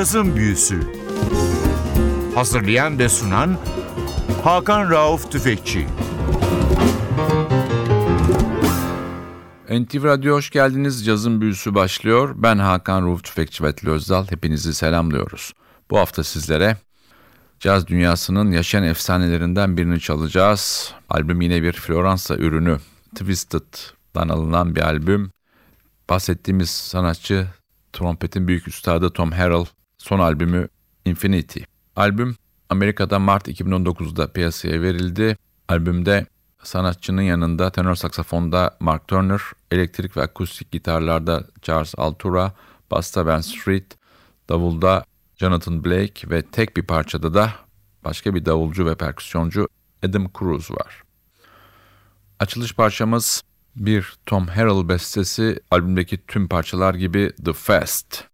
Cazın Büyüsü Hazırlayan ve sunan Hakan Rauf Tüfekçi NTV Radyo hoş geldiniz. Cazın büyüsü başlıyor. Ben Hakan Rauf Tüfekçi ve Özdal. Hepinizi selamlıyoruz. Bu hafta sizlere caz dünyasının yaşayan efsanelerinden birini çalacağız. Albüm yine bir Floransa ürünü. Twisted'dan alınan bir albüm. Bahsettiğimiz sanatçı trompetin büyük üstadı Tom Harrell. Son albümü Infinity. Albüm Amerika'da Mart 2019'da piyasaya verildi. Albümde sanatçının yanında tenor saksafonda Mark Turner, elektrik ve akustik gitarlarda Charles Altura, basta Ben Street, davulda Jonathan Blake ve tek bir parçada da başka bir davulcu ve perküsyoncu Adam Cruz var. Açılış parçamız bir Tom Harrell bestesi, albümdeki tüm parçalar gibi The Fast.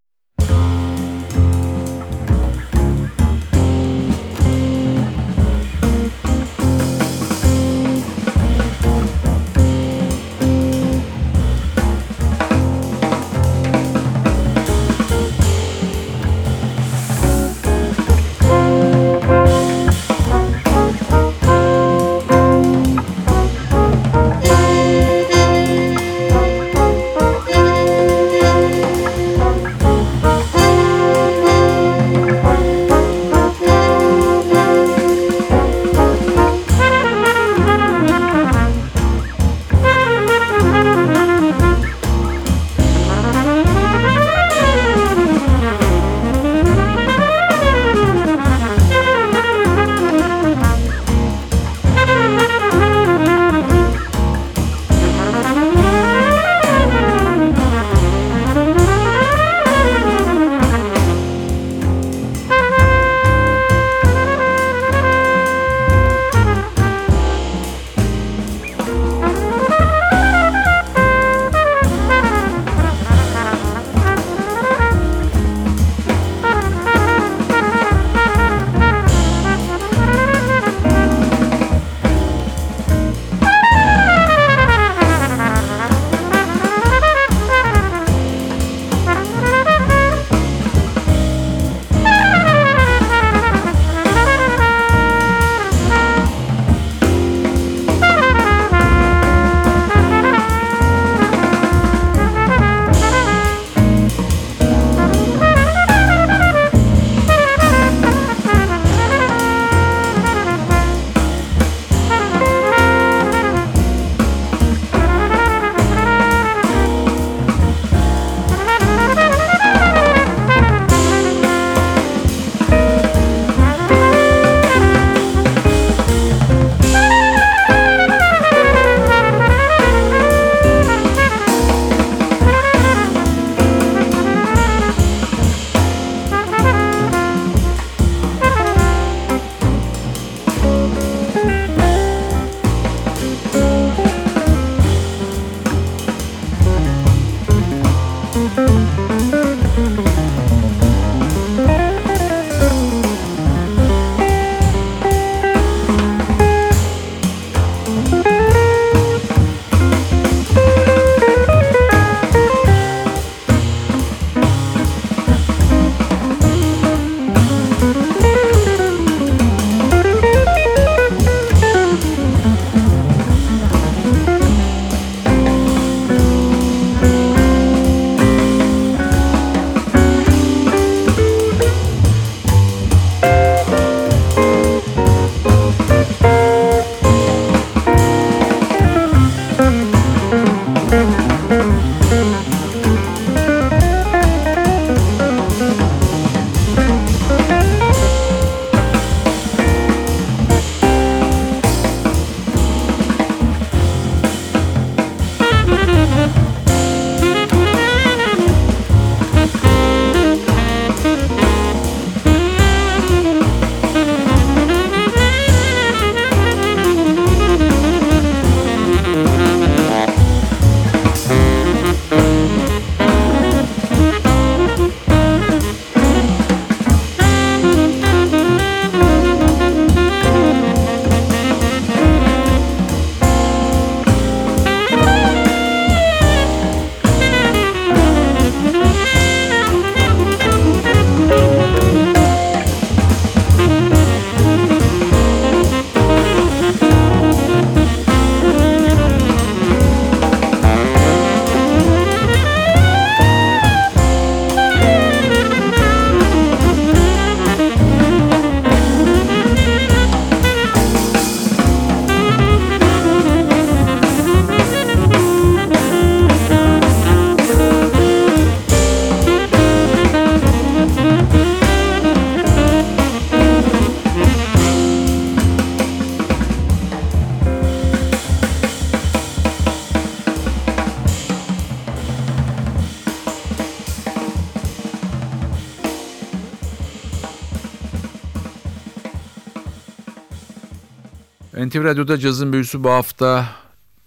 NTV Radyo'da cazın büyüsü bu hafta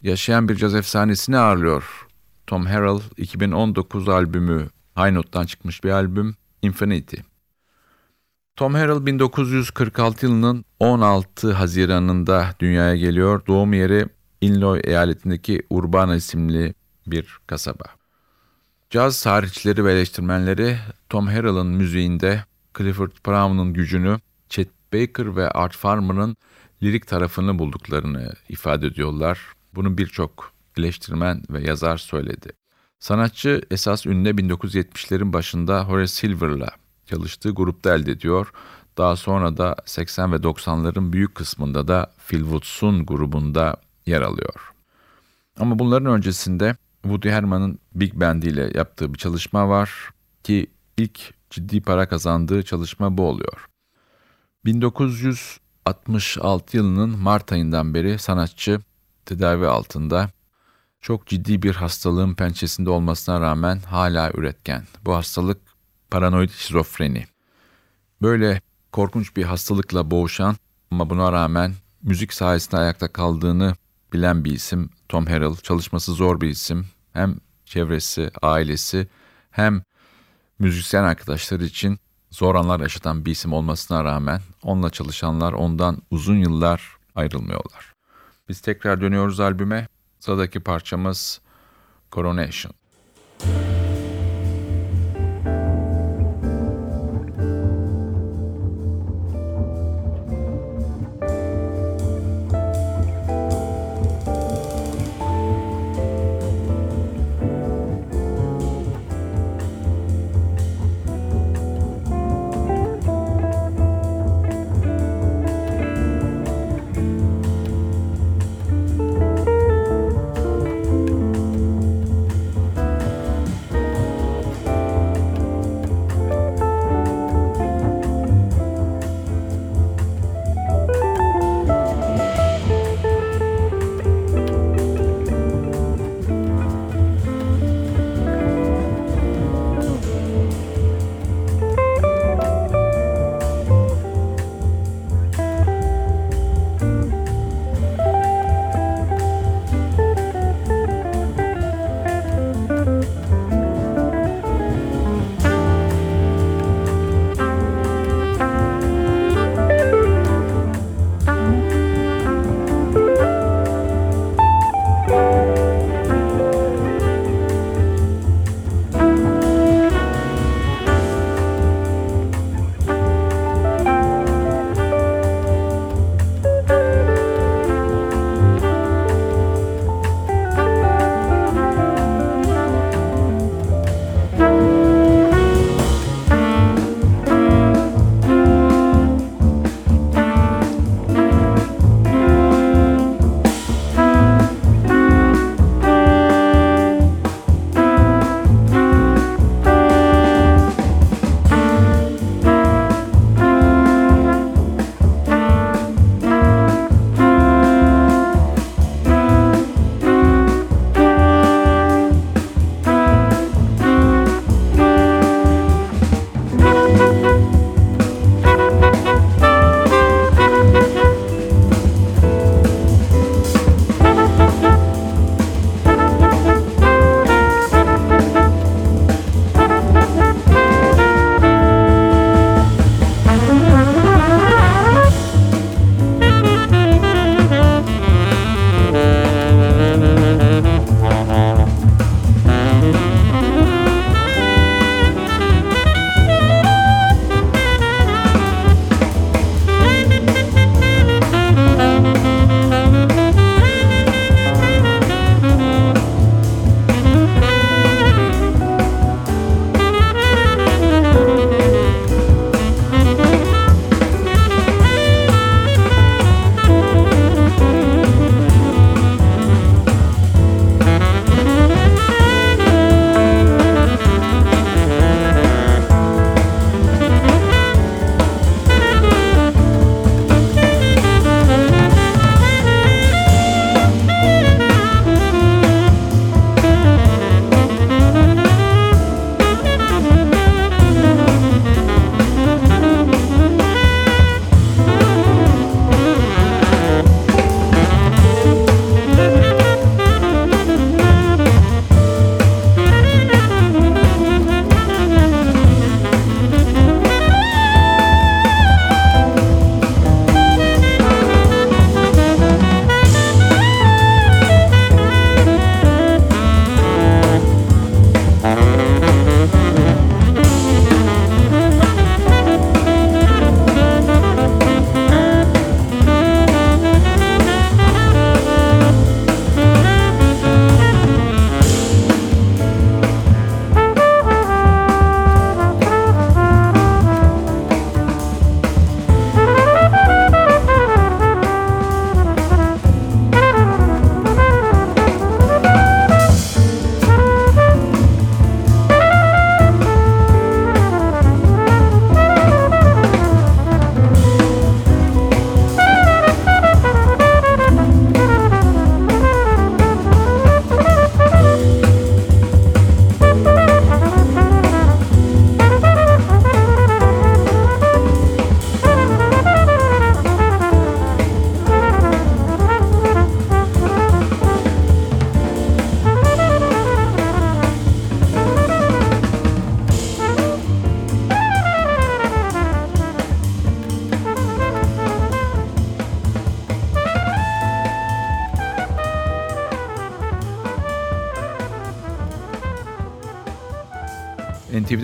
yaşayan bir caz efsanesini ağırlıyor. Tom Harrell 2019 albümü High Note'dan çıkmış bir albüm Infinity. Tom Harrell 1946 yılının 16 Haziran'ında dünyaya geliyor. Doğum yeri Illinois eyaletindeki Urbana isimli bir kasaba. Caz tarihçileri ve eleştirmenleri Tom Harrell'ın müziğinde Clifford Brown'un gücünü, Chet Baker ve Art Farmer'ın lirik tarafını bulduklarını ifade ediyorlar. Bunu birçok eleştirmen ve yazar söyledi. Sanatçı esas ününe 1970'lerin başında Horace Silver'la çalıştığı grupta elde ediyor. Daha sonra da 80 ve 90'ların büyük kısmında da Phil Woods'un grubunda yer alıyor. Ama bunların öncesinde Woody Herman'ın Big Band ile yaptığı bir çalışma var ki ilk ciddi para kazandığı çalışma bu oluyor. 1966 yılının Mart ayından beri sanatçı tedavi altında çok ciddi bir hastalığın pençesinde olmasına rağmen hala üretken. Bu hastalık paranoid şizofreni. Böyle korkunç bir hastalıkla boğuşan ama buna rağmen müzik sayesinde ayakta kaldığını bilen bir isim Tom Harrell. Çalışması zor bir isim. Hem çevresi, ailesi hem müzisyen arkadaşları için zor anlar yaşatan bir isim olmasına rağmen onunla çalışanlar ondan uzun yıllar ayrılmıyorlar. Biz tekrar dönüyoruz albüme. Sıradaki parçamız Coronation.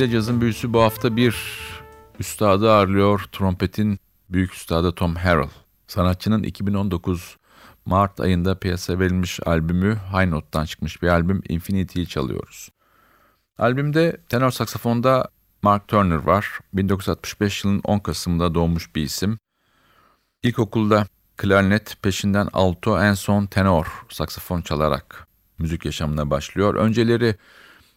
NTV'de cazın büyüsü bu hafta bir üstadı ağırlıyor. Trompetin büyük üstadı Tom Harrell. Sanatçının 2019 Mart ayında piyasaya verilmiş albümü High Note'dan çıkmış bir albüm Infinity'yi çalıyoruz. Albümde tenor saksafonda Mark Turner var. 1965 yılının 10 Kasım'da doğmuş bir isim. İlkokulda klarnet peşinden alto en son tenor saksafon çalarak müzik yaşamına başlıyor. Önceleri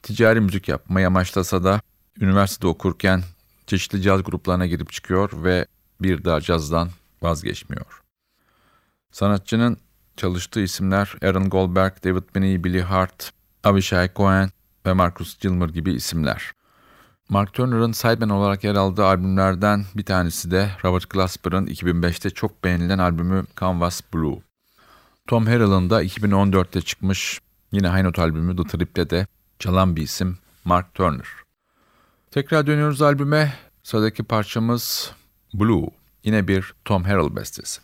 ticari müzik yapmayı amaçlasa da üniversitede okurken çeşitli caz gruplarına girip çıkıyor ve bir daha cazdan vazgeçmiyor. Sanatçının çalıştığı isimler Aaron Goldberg, David Binney, Billy Hart, Avishai Cohen ve Marcus Gilmer gibi isimler. Mark Turner'ın sideman olarak yer aldığı albümlerden bir tanesi de Robert Glasper'ın 2005'te çok beğenilen albümü Canvas Blue. Tom Harrell'ın da 2014'te çıkmış yine High Note albümü The Trip'te de çalan bir isim Mark Turner. Tekrar dönüyoruz albüme. Sıradaki parçamız Blue. Yine bir Tom Harrell bestesi.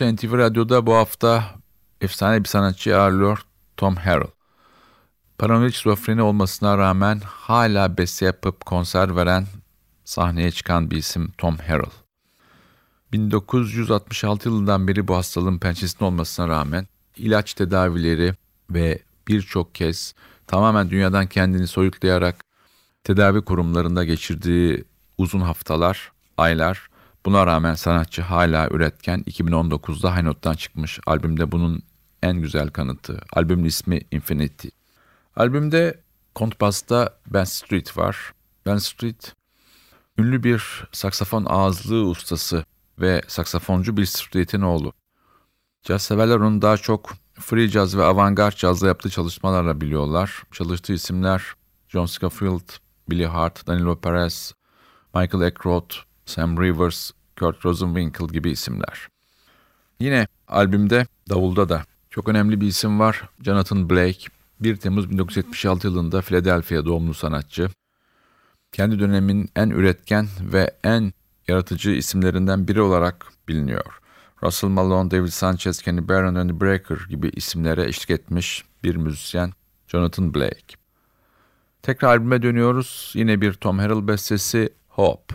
Büyüsü NTV Radyo'da bu hafta efsane bir sanatçı ağırlıyor Tom Harrell. Paranoid şizofreni olmasına rağmen hala beste yapıp konser veren sahneye çıkan bir isim Tom Harrell. 1966 yılından beri bu hastalığın pençesinde olmasına rağmen ilaç tedavileri ve birçok kez tamamen dünyadan kendini soyutlayarak tedavi kurumlarında geçirdiği uzun haftalar, aylar buna rağmen sanatçı hala üretken 2019'da High Note'dan çıkmış albümde bunun en güzel kanıtı. Albümün ismi Infinity. Albümde kontbasta Ben Street var. Ben Street ünlü bir saksafon ağızlığı ustası ve saksafoncu Bill Street'in oğlu. Caz severler onu daha çok free jazz ve avantgard cazla yaptığı çalışmalarla biliyorlar. Çalıştığı isimler John Scofield, Billy Hart, Danilo Perez, Michael Eckroth, Sam Rivers, Kurt Rosenwinkel gibi isimler. Yine albümde davulda da çok önemli bir isim var. Jonathan Blake, 1 Temmuz 1976 yılında Philadelphia doğumlu sanatçı. Kendi dönemin en üretken ve en yaratıcı isimlerinden biri olarak biliniyor. Russell Malone, David Sanchez, Kenny Barron and Breaker gibi isimlere eşlik etmiş bir müzisyen Jonathan Blake. Tekrar albüme dönüyoruz. Yine bir Tom Harrell bestesi Hope.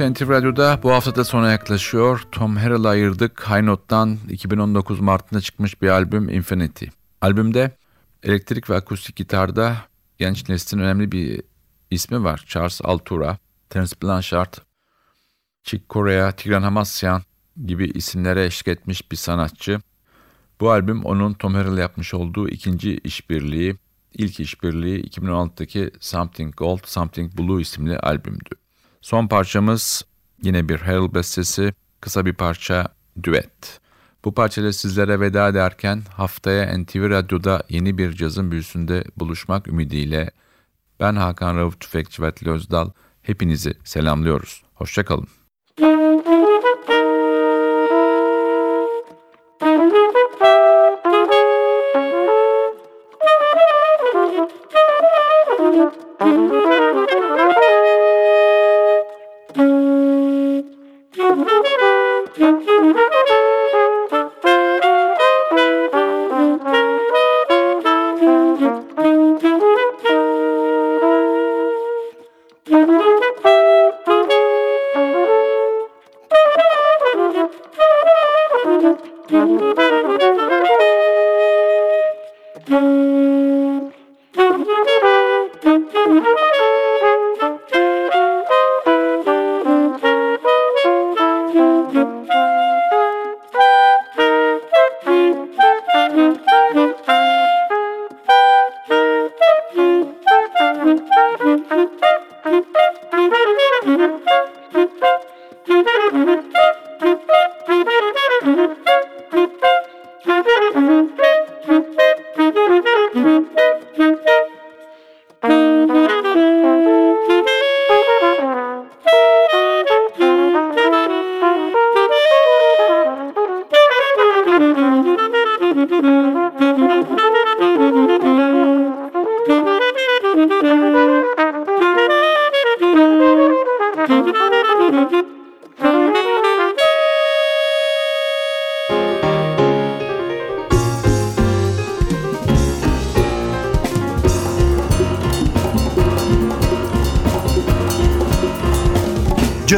Büyüsü NTV Radyo'da bu hafta da sona yaklaşıyor. Tom Harrell'ı ayırdık. High Note'dan 2019 Mart'ında çıkmış bir albüm Infinity. Albümde elektrik ve akustik gitarda genç neslin önemli bir ismi var. Charles Altura, Terence Blanchard, Chick Corea, Tigran Hamasyan gibi isimlere eşlik etmiş bir sanatçı. Bu albüm onun Tom Harrell yapmış olduğu ikinci işbirliği, ilk işbirliği 2016'daki Something Gold, Something Blue isimli albümdü. Son parçamız yine bir Harrell bestesi, kısa bir parça düet. Bu parçayla sizlere veda ederken haftaya NTV Radyo'da yeni bir cazın büyüsünde buluşmak ümidiyle ben Hakan Rauf Tüfekçi ve Özdal hepinizi selamlıyoruz. Hoşçakalın.